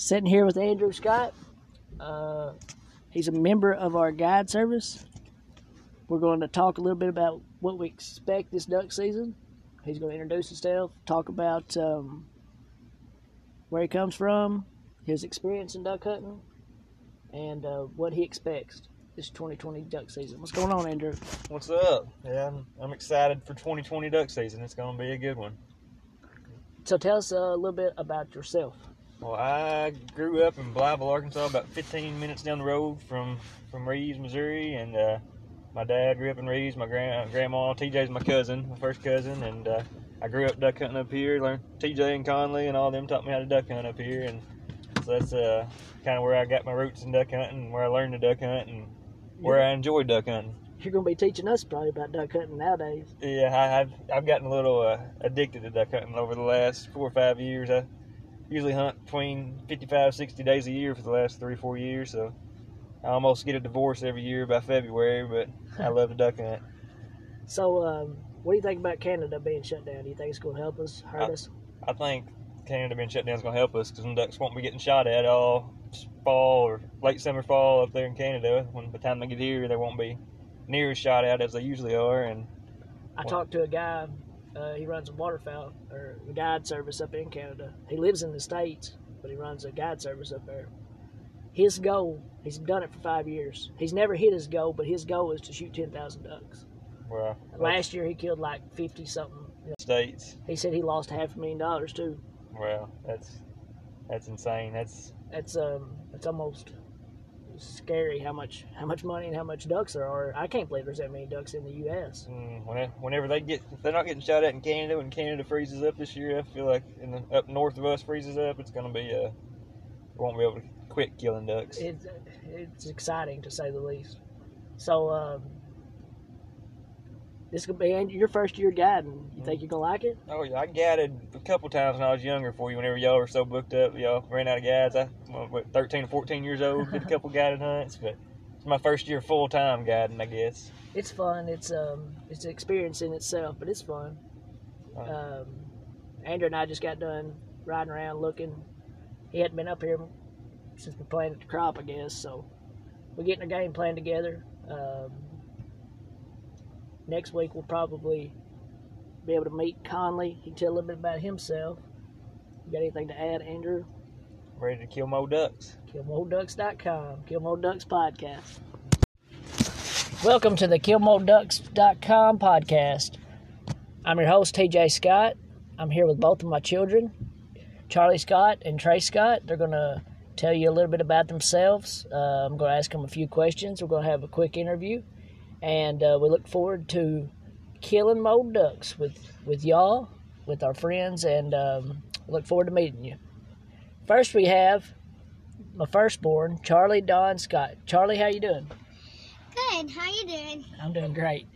Sitting here with Andrew Scott. Uh, he's a member of our guide service. We're going to talk a little bit about what we expect this duck season. He's going to introduce himself, talk about um, where he comes from, his experience in duck hunting, and uh, what he expects this 2020 duck season. What's going on, Andrew? What's up? Yeah, I'm, I'm excited for 2020 duck season. It's going to be a good one. So tell us a little bit about yourself. Well, I grew up in Blytheville, Arkansas, about 15 minutes down the road from from Reeves, Missouri, and uh, my dad grew up in Reeves. My grand, grandma, TJ's my cousin, my first cousin, and uh, I grew up duck hunting up here. Learned TJ and Conley and all them taught me how to duck hunt up here, and so that's uh, kind of where I got my roots in duck hunting, where I learned to duck hunt, and where I enjoy duck hunting. You're going to be teaching us probably about duck hunting nowadays. Yeah, I, have I've gotten a little uh, addicted to duck hunting over the last four or five years. I usually hunt between 55, 60 days a year for the last three, four years. So I almost get a divorce every year by February, but I love to duck hunt. So, um, what do you think about Canada being shut down? Do you think it's going to help us, hurt I, us? I think Canada being shut down is going to help us because the ducks won't be getting shot at all fall or late summer, fall up there in Canada. When by the time they get here, they won't be near as shot at as they usually are. And I talked to a guy. Uh, he runs a waterfowl or a guide service up in Canada. He lives in the states, but he runs a guide service up there. His goal, he's done it for five years. He's never hit his goal, but his goal is to shoot ten thousand ducks. Well, last year he killed like fifty something. States. He said he lost half a million dollars too. Well, that's that's insane. That's that's um it's almost scary how much how much money and how much ducks there are. I can't believe there's that many ducks in the U.S. Mm, whenever they get, if they're not getting shot at in Canada, when Canada freezes up this year, I feel like in the, up north of us freezes up, it's going to be uh, we won't be able to quit killing ducks. It's it's exciting to say the least. So um, this could be your first year guiding. You think you're gonna like it? Oh yeah, I guided a couple times when I was younger for you. Whenever y'all were so booked up, y'all ran out of guides. I was 13 or 14 years old, did a couple guided hunts, but it's my first year full time guiding, I guess. It's fun. It's um, it's an experience in itself, but it's fun. Um, Andrew and I just got done riding around looking. He hadn't been up here since we planted the crop, I guess. So we're getting a game plan together. Um, next week we'll probably be able to meet Conley. He can tell a little bit about himself. You got anything to add, Andrew? Ready to kill more ducks. KillMoreDucks.com. Kill More Ducks podcast. Welcome to the KillMoreDucks.com podcast. I'm your host, TJ Scott. I'm here with both of my children, Charlie Scott and Trey Scott. They're going to tell you a little bit about themselves. Uh, I'm going to ask them a few questions. We're going to have a quick interview and uh, we look forward to killing more ducks with with y'all, with our friends, and um, look forward to meeting you. First, we have my firstborn, Charlie Don Scott. Charlie, how you doing? Good. How you doing? I'm doing great.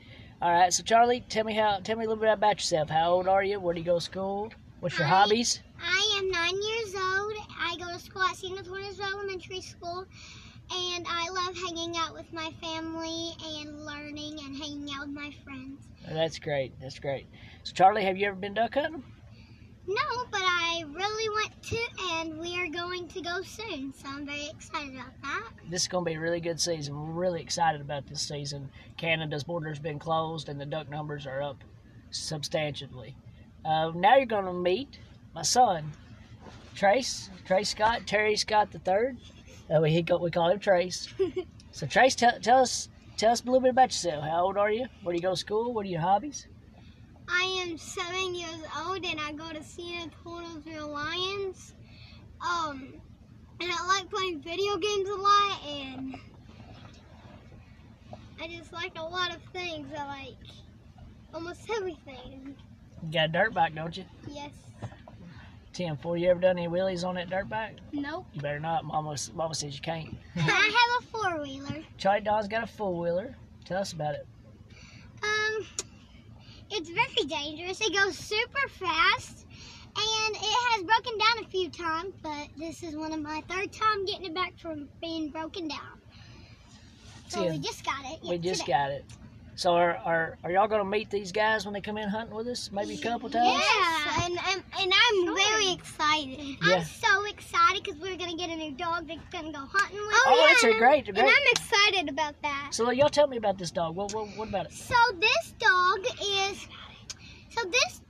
All right, so Charlie, tell me how. Tell me a little bit about yourself. How old are you? Where do you go to school? What's your I, hobbies? I am nine years old. I go to school at St. Antoine's Elementary School, and I love hanging out with my family and learning and hanging out with my friends. That's great. That's great. So, Charlie, have you ever been duck hunting? No, but I really want to, and we are going to go soon, so I'm very excited about that. This is going to be a really good season. We're really excited about this season. Canada's border's been closed, and the duck numbers are up substantially. Uh, now you're going to meet my son, Trace, Trace Scott, Terry Scott the third. Uh, we, we call him Trace. so Trace, tell, tell us tell us a little bit about yourself. How old are you? Where do you go to school? What are your hobbies? I am seven years old and I go to San Antonio Lions. Um, and I like playing video games a lot and I just like a lot of things. I like almost everything. You got a dirt bike, don't you? Yes. Tim, before you ever done any wheelies on that dirt bike? Nope. You better not. Mama, Mama says you can't. I have a four wheeler. Charlie Don's got a four wheeler. Tell us about it. Um, it's very dangerous. It goes super fast, and it has broken down a few times. But this is one of my third time getting it back from being broken down. So Tim, we just got it. we just today. got it. So are, are, are y'all going to meet these guys when they come in hunting with us? Maybe a couple times? Yeah, and, and, and I'm sure. very excited. Yeah. I'm so excited because we're gonna get a new dog that's gonna go hunting with. Us. Oh, me. that's a great, And. I'm excited about that. So y'all tell me about this dog. What, what, what about it? So this dog is. So this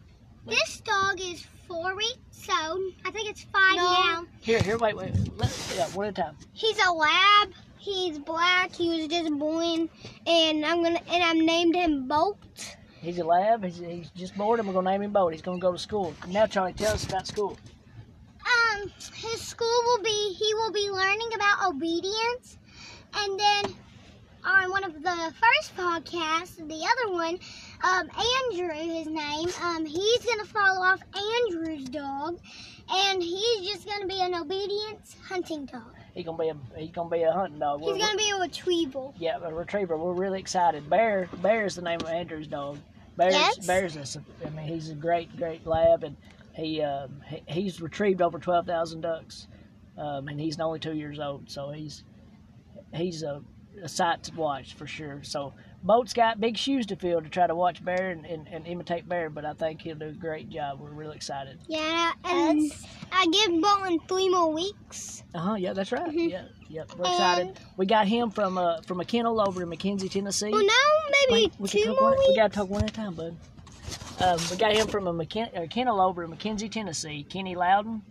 this dog is four weeks old. I think it's five now. Here, here, wait, wait. Let, yeah, one at a time. He's a lab. He's black. He was just born, and I'm gonna and I've named him Bolt. He's a lab. He's, he's just born, and we're gonna name him Boat. He's gonna go to school. Now, Charlie, tell us about school. Um, his school will be he will be learning about obedience, and then on one of the first podcasts, the other one, um, Andrew, his name, um, he's gonna follow off Andrew's dog, and he's just gonna be an obedience hunting dog. He's gonna be a he's gonna be a hunting dog. He's We're- gonna be a retriever. Yeah, a retriever. We're really excited. Bear, Bear is the name of Andrew's dog. Bear's, Yes. Bear's. A, I mean, he's a great, great lab, and he, um, he he's retrieved over twelve thousand ducks, um, and he's only two years old. So he's he's a, a sight to watch for sure. So Boat's got big shoes to fill to try to watch Bear and, and, and imitate Bear, but I think he'll do a great job. We're really excited. Yeah, and I give Bolton three more weeks. Uh huh. Yeah, that's right. Mhm. Yeah, yeah. We're excited. We got him from uh, from a kennel over in McKenzie, Tennessee. Well, now maybe Wait, we two more one, weeks. We gotta talk one at a time, bud. Um, we got him from a, McKen- a kennel over in McKenzie, Tennessee. Kenny Loudon.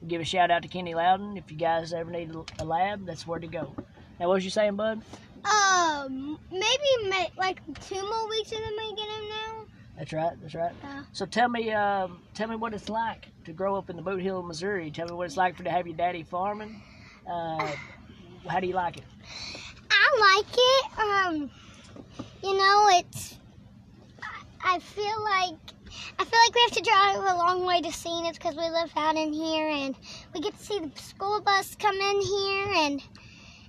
We'll give a shout out to Kenny Loudon. If you guys ever need a lab, that's where to go. Now, what was you saying, bud? Um, maybe ma- like two more weeks and then we get him now. That's right. That's right. Yeah. So tell me, um, tell me what it's like to grow up in the Bootheel, Missouri. Tell me what it's like for to have your daddy farming. Uh, how do you like it? I like it. Um, you know, it's. I- I feel like I feel like we have to drive a long way to see it because we live out in here, and we get to see the school bus come in here, and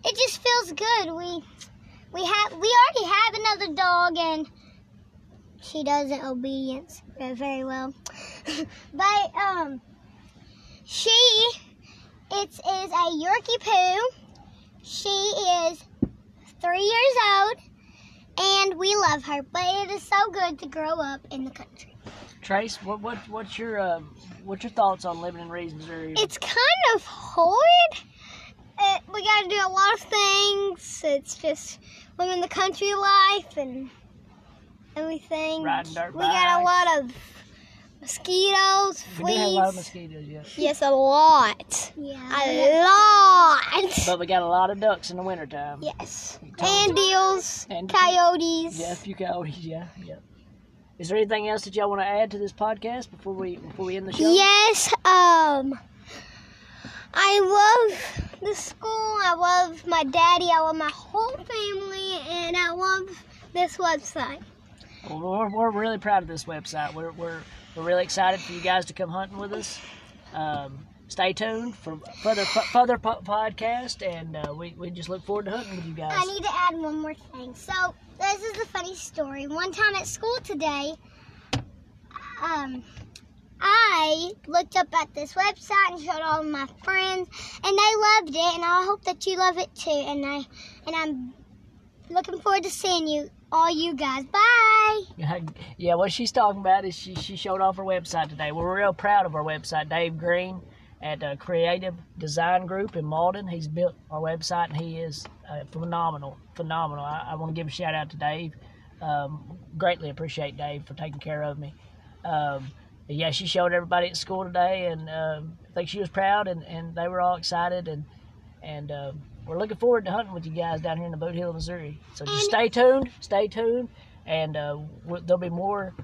it just feels good. We we have we already have another dog, and she doesn't obedience very well. but um, she it is a Yorkie poo. She is three years old, and we love her. But it is so good to grow up in the country. Trace, what what what's your um, what's your thoughts on living in Reeves, Missouri? It's kind of hard. It, we got to do a lot of things. It's just living the country life and everything. Riding dirt we got a lot of mosquitoes, we fleas. do have a lot of mosquitoes, yeah. yes, a lot. Yeah, a lot. But we got a lot of ducks in the wintertime. Yes. And deals, And- coyotes. Yeah, a few coyotes, yeah, yeah. Is there anything else that y'all want to add to this podcast before we before we end the show? Yes, um I love the school, I love my daddy, I love my whole family, and I love this website. Well, we're, we're really proud of this website. We're, we're, we're really excited for you guys to come hunting with us. Um, stay tuned for further further po- podcast, and uh, we, we just look forward to hunting with you guys. I need to add one more thing. So, this is a funny story. One time at school today, um, I looked up at this website and showed all of my friends, and they loved it, and I hope that you love it too. And I, and I'm looking forward to seeing you, all you guys. Bye. yeah, what she's talking about is she, she showed off her website today. We're real proud of our website. Dave Green at uh, Creative Design Group in Malden. He's built our website, and he is uh, phenomenal, phenomenal. I, I want to give a shout out to Dave. Um, greatly appreciate Dave for taking care of me. Um, but yeah, she showed everybody at school today, and um, I think she was proud, and, and they were all excited, and and um, we're looking forward to hunting with you guys down here in the Bootheel, Missouri. So just stay tuned, stay tuned, and uh, w- there'll be more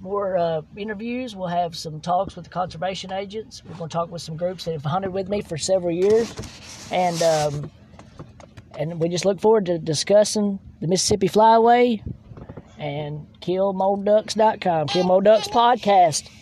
more uh, interviews. We'll have some talks with the conservation agents. We're going to talk with some groups that have hunted with me for several years, and um, and we just look forward to discussing the Mississippi Flyway and KillMoreDucks.com, Kill Ducks podcast.